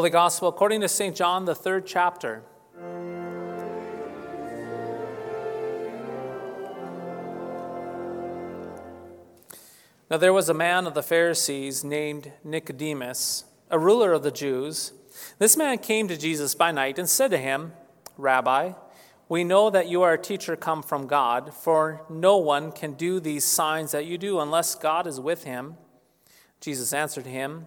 Holy Gospel according to St. John, the third chapter. Now there was a man of the Pharisees named Nicodemus, a ruler of the Jews. This man came to Jesus by night and said to him, Rabbi, we know that you are a teacher come from God, for no one can do these signs that you do unless God is with him. Jesus answered him,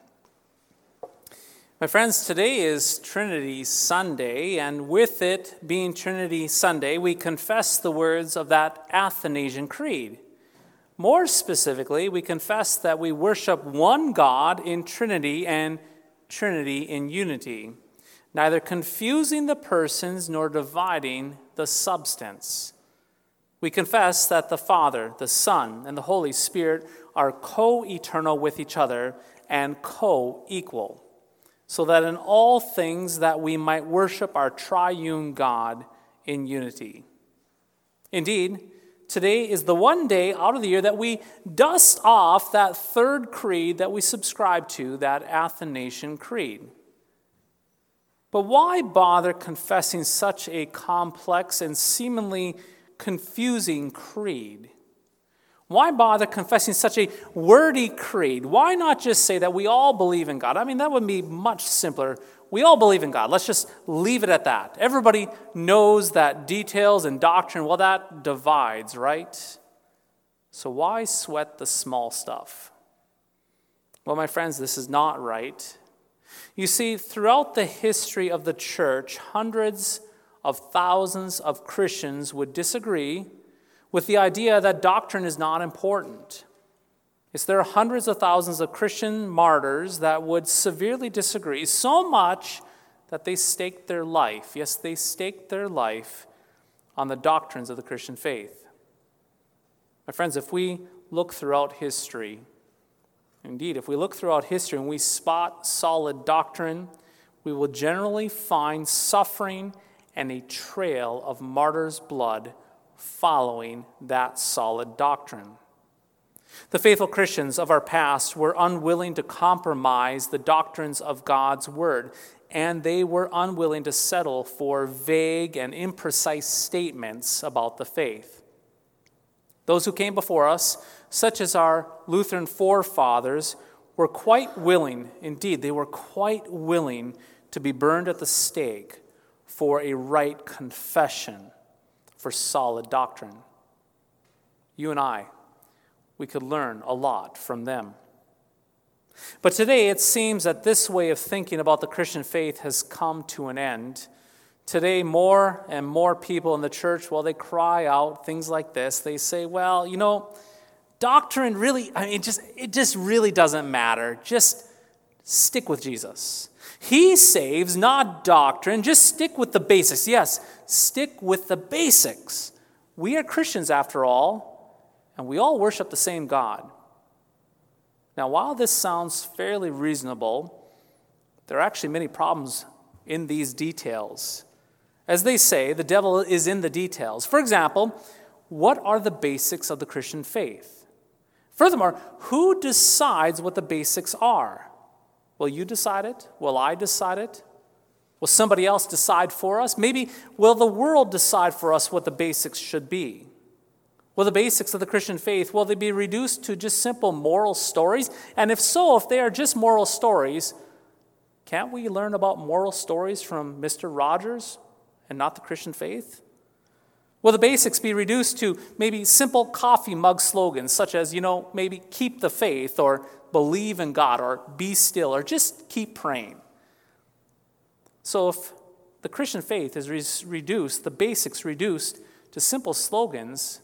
My friends, today is Trinity Sunday, and with it being Trinity Sunday, we confess the words of that Athanasian Creed. More specifically, we confess that we worship one God in Trinity and Trinity in unity, neither confusing the persons nor dividing the substance. We confess that the Father, the Son, and the Holy Spirit are co eternal with each other and co equal, so that in all things that we might worship our triune God in unity. Indeed, today is the one day out of the year that we dust off that third creed that we subscribe to, that Athanasian Creed. But why bother confessing such a complex and seemingly confusing creed? Why bother confessing such a wordy creed? Why not just say that we all believe in God? I mean, that would be much simpler. We all believe in God. Let's just leave it at that. Everybody knows that details and doctrine, well, that divides, right? So why sweat the small stuff? Well, my friends, this is not right. You see, throughout the history of the church, hundreds of thousands of Christians would disagree with the idea that doctrine is not important. Yes, there are hundreds of thousands of Christian martyrs that would severely disagree, so much that they staked their life. Yes, they staked their life on the doctrines of the Christian faith. My friends, if we look throughout history, indeed, if we look throughout history and we spot solid doctrine, we will generally find suffering and a trail of martyrs' blood following that solid doctrine. The faithful Christians of our past were unwilling to compromise the doctrines of God's Word, and they were unwilling to settle for vague and imprecise statements about the faith. Those who came before us, such as our Lutheran forefathers, were quite willing, indeed, they were quite willing to be burned at the stake for a right confession, for solid doctrine. You and I, we could learn a lot from them. But today it seems that this way of thinking about the Christian faith has come to an end. Today, more and more people in the church, well, they cry out things like this. They say, well, you know, doctrine really, I mean, it just, it just really doesn't matter. Just stick with Jesus. He saves, not doctrine. Just stick with the basics. Yes, stick with the basics. We are Christians, after all and we all worship the same God. Now, while this sounds fairly reasonable, there are actually many problems in these details. As they say, the devil is in the details. For example, what are the basics of the Christian faith? Furthermore, who decides what the basics are? Will you decide it? Will I decide it? Will somebody else decide for us? Maybe will the world decide for us what the basics should be? Will the basics of the Christian faith, will they be reduced to just simple moral stories? And if so, if they are just moral stories, can't we learn about moral stories from Mr. Rogers and not the Christian faith? Will the basics be reduced to maybe simple coffee mug slogans such as, you know, maybe keep the faith or believe in God or be still or just keep praying? So if the Christian faith is reduced, the basics reduced to simple slogans,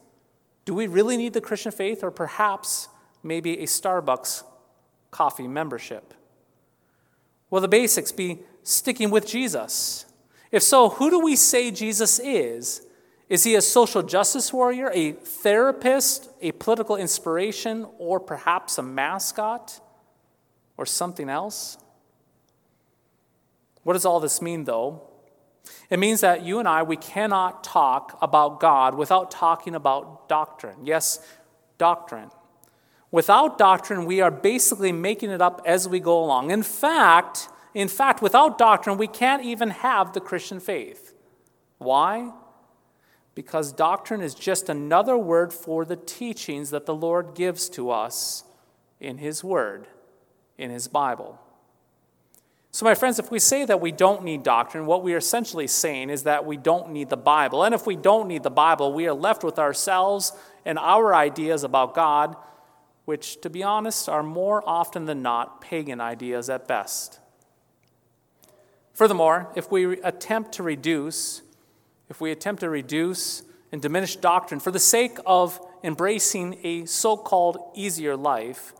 do we really need the Christian faith or perhaps maybe a Starbucks coffee membership? Will the basics be sticking with Jesus? If so, who do we say Jesus is? Is he a social justice warrior, a therapist, a political inspiration, or perhaps a mascot, or something else? What does all this mean, though? It means that you and I, we cannot talk about God without talking about doctrine. Yes, doctrine. Without doctrine, we are basically making it up as we go along. In fact, in fact, without doctrine, we can't even have the Christian faith. Why? Because doctrine is just another word for the teachings that the Lord gives to us in His Word, in His Bible. So, my friends, if we say that we don't need doctrine, what we are essentially saying is that we don't need the Bible. And if we don't need the Bible, we are left with ourselves and our ideas about God, which, to be honest, are more often than not pagan ideas at best. Furthermore, if we attempt to reduce, if we attempt to reduce and diminish doctrine for the sake of embracing a so called easier life,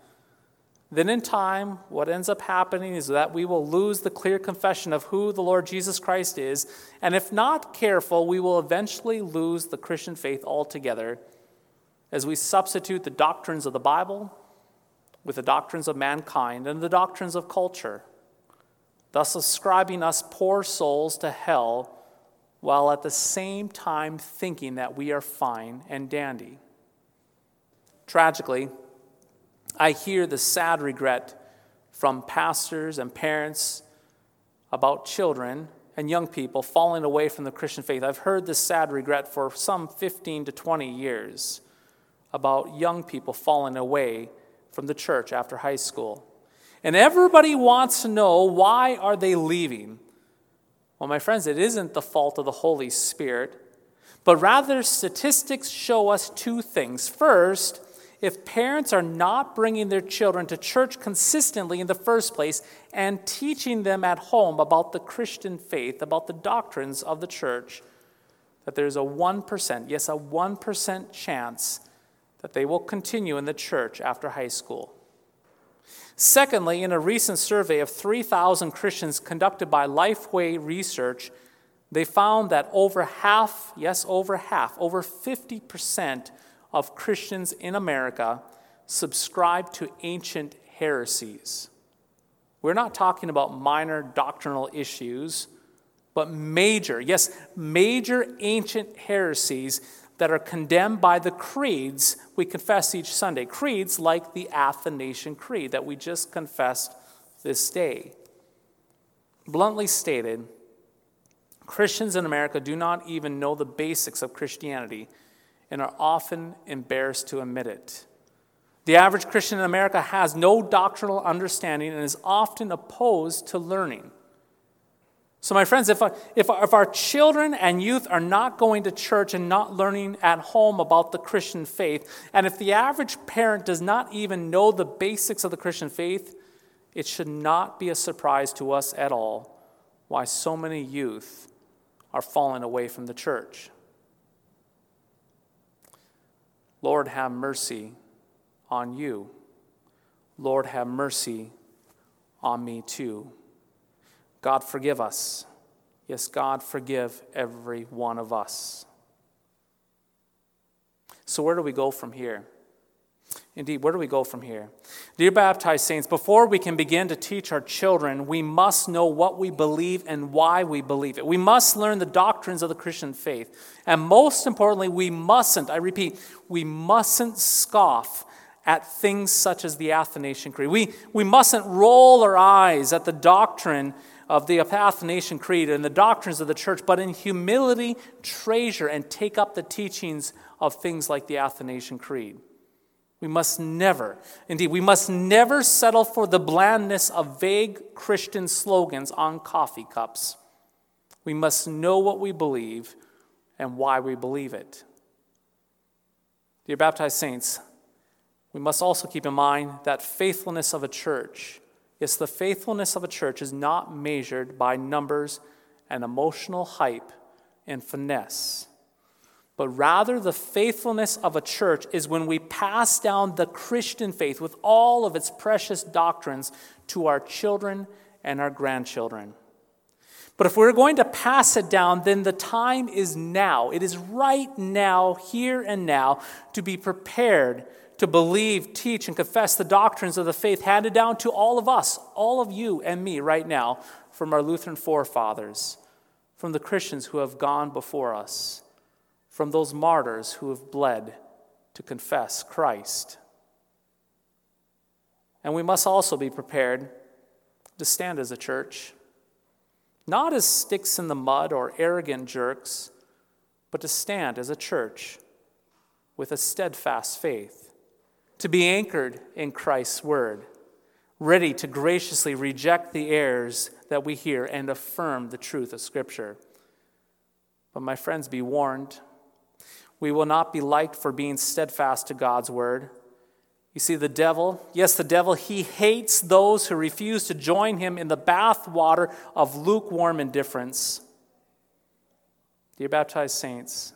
then in time, what ends up happening is that we will lose the clear confession of who the Lord Jesus Christ is. And if not careful, we will eventually lose the Christian faith altogether as we substitute the doctrines of the Bible with the doctrines of mankind and the doctrines of culture, thus ascribing us poor souls to hell while at the same time thinking that we are fine and dandy. Tragically, I hear the sad regret from pastors and parents about children and young people falling away from the Christian faith. I've heard this sad regret for some 15 to 20 years about young people falling away from the church after high school. And everybody wants to know why are they leaving? Well, my friends, it isn't the fault of the Holy Spirit, but rather statistics show us two things. First, if parents are not bringing their children to church consistently in the first place and teaching them at home about the Christian faith, about the doctrines of the church, that there's a 1%, yes, a 1% chance that they will continue in the church after high school. Secondly, in a recent survey of 3,000 Christians conducted by Lifeway Research, they found that over half, yes, over half, over 50% of Christians in America subscribe to ancient heresies. We're not talking about minor doctrinal issues, but major, yes, major ancient heresies that are condemned by the creeds we confess each Sunday. Creeds like the Athanasian Creed that we just confessed this day. Bluntly stated, Christians in America do not even know the basics of Christianity and are often embarrassed to admit it. The average Christian in America has no doctrinal understanding and is often opposed to learning. So, my friends, if, if, if our children and youth are not going to church and not learning at home about the Christian faith, and if the average parent does not even know the basics of the Christian faith, it should not be a surprise to us at all why so many youth are falling away from the church. Lord, have mercy on you. Lord, have mercy on me too. God, forgive us. Yes, God, forgive every one of us. So, where do we go from here? Indeed, where do we go from here? Dear baptized saints, before we can begin to teach our children, we must know what we believe and why we believe it. We must learn the doctrines of the Christian faith. And most importantly, we mustn't, I repeat, we mustn't scoff at things such as the Athanasian Creed. We, we mustn't roll our eyes at the doctrine of the Athanasian Creed and the doctrines of the church, but in humility treasure and take up the teachings of things like the Athanasian Creed. We must never, indeed, we must never settle for the blandness of vague Christian slogans on coffee cups. We must know what we believe and why we believe it. Dear baptized saints, we must also keep in mind that faithfulness of a church Yes, the faithfulness of a church is not measured by numbers and emotional hype and finesse, but rather the faithfulness of a church is when we pass down the Christian faith with all of its precious doctrines to our children and our grandchildren. But if we're going to pass it down, then the time is now. It is right now, here and now, to be prepared to believe, teach, and confess the doctrines of the faith handed down to all of us, all of you and me right now, from our Lutheran forefathers, from the Christians who have gone before us, from those martyrs who have bled to confess Christ. And we must also be prepared to stand as a church, not as sticks in the mud or arrogant jerks, but to stand as a church with a steadfast faith to be anchored in Christ's word, ready to graciously reject the errors that we hear and affirm the truth of Scripture. But, my friends, be warned. We will not be liked for being steadfast to God's word. You see, the devil, yes, the devil, he hates those who refuse to join him in the bath water of lukewarm indifference. Dear baptized saints,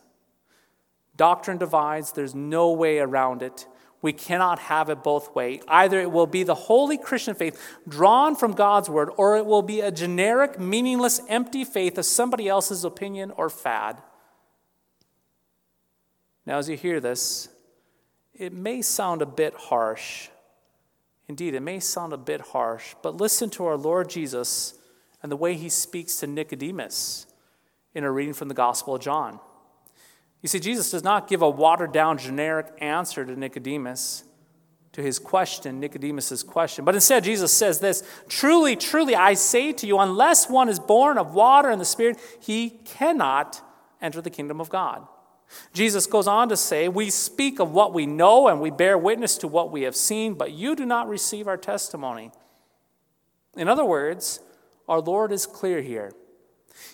doctrine divides, there's no way around it. We cannot have it both ways. Either it will be the holy Christian faith drawn from God's word, or it will be a generic, meaningless, empty faith of somebody else's opinion or fad. Now, as you hear this, it may sound a bit harsh. Indeed, it may sound a bit harsh, but listen to our Lord Jesus and the way he speaks to Nicodemus in a reading from the Gospel of John. You see, Jesus does not give a watered down, generic answer to Nicodemus, to his question, Nicodemus's question. But instead, Jesus says this Truly, truly, I say to you, unless one is born of water and the Spirit, he cannot enter the kingdom of God. Jesus goes on to say, We speak of what we know and we bear witness to what we have seen, but you do not receive our testimony. In other words, our Lord is clear here.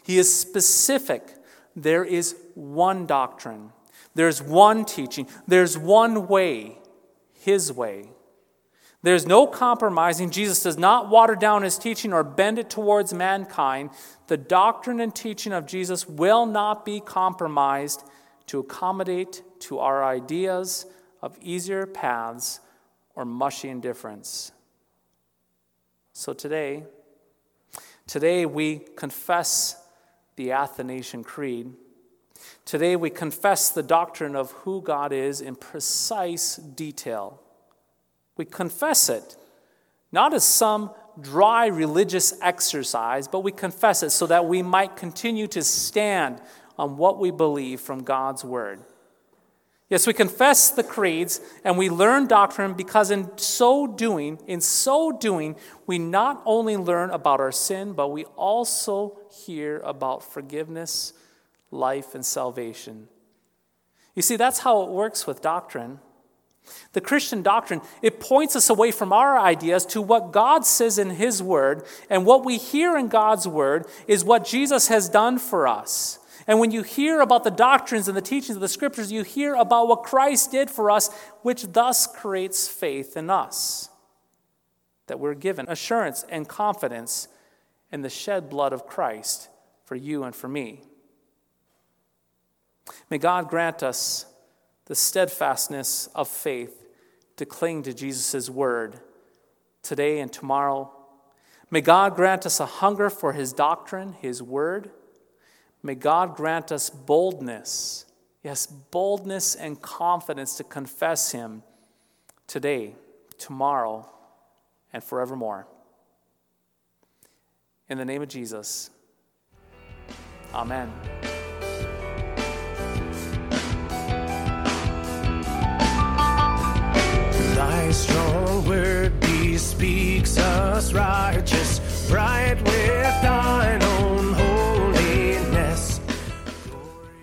He is specific there is one doctrine, there's one teaching, there's one way, His way. There's no compromising. Jesus does not water down his teaching or bend it towards mankind. The doctrine and teaching of Jesus will not be compromised to accommodate to our ideas of easier paths or mushy indifference. So today, today we confess the Athanasian Creed. Today we confess the doctrine of who God is in precise detail. We confess it not as some dry religious exercise, but we confess it so that we might continue to stand on what we believe from God's Word. Yes, we confess the creeds and we learn doctrine because in so doing, in so doing, we not only learn about our sin, but we also hear about forgiveness, life, and salvation. You see, that's how it works with doctrine. The Christian doctrine, it points us away from our ideas to what God says in His Word, and what we hear in God's Word is what Jesus has done for us. And when you hear about the doctrines and the teachings of the scriptures, you hear about what Christ did for us, which thus creates faith in us. That we're given assurance and confidence in the shed blood of Christ for you and for me. May God grant us the steadfastness of faith to cling to Jesus' word today and tomorrow. May God grant us a hunger for his doctrine, his word. May God grant us boldness, yes, boldness and confidence to confess Him today, tomorrow, and forevermore. In the name of Jesus, Amen. Thy strong word bespeaks us righteous, bright with thine